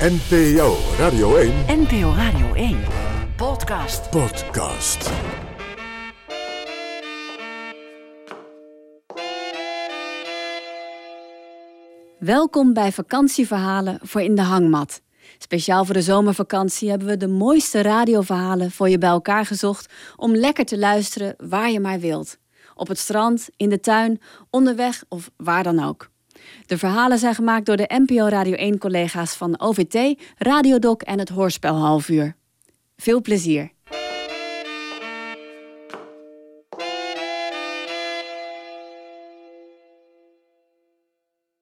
NPO Radio 1 NPO Radio 1. Podcast. podcast. Welkom bij Vakantieverhalen voor in de hangmat. Speciaal voor de zomervakantie hebben we de mooiste radioverhalen voor je bij elkaar gezocht om lekker te luisteren waar je maar wilt. Op het strand, in de tuin, onderweg of waar dan ook. De verhalen zijn gemaakt door de NPO Radio 1 collega's van OVT, Radiodoc en het Hoorspel Halfuur. Veel plezier.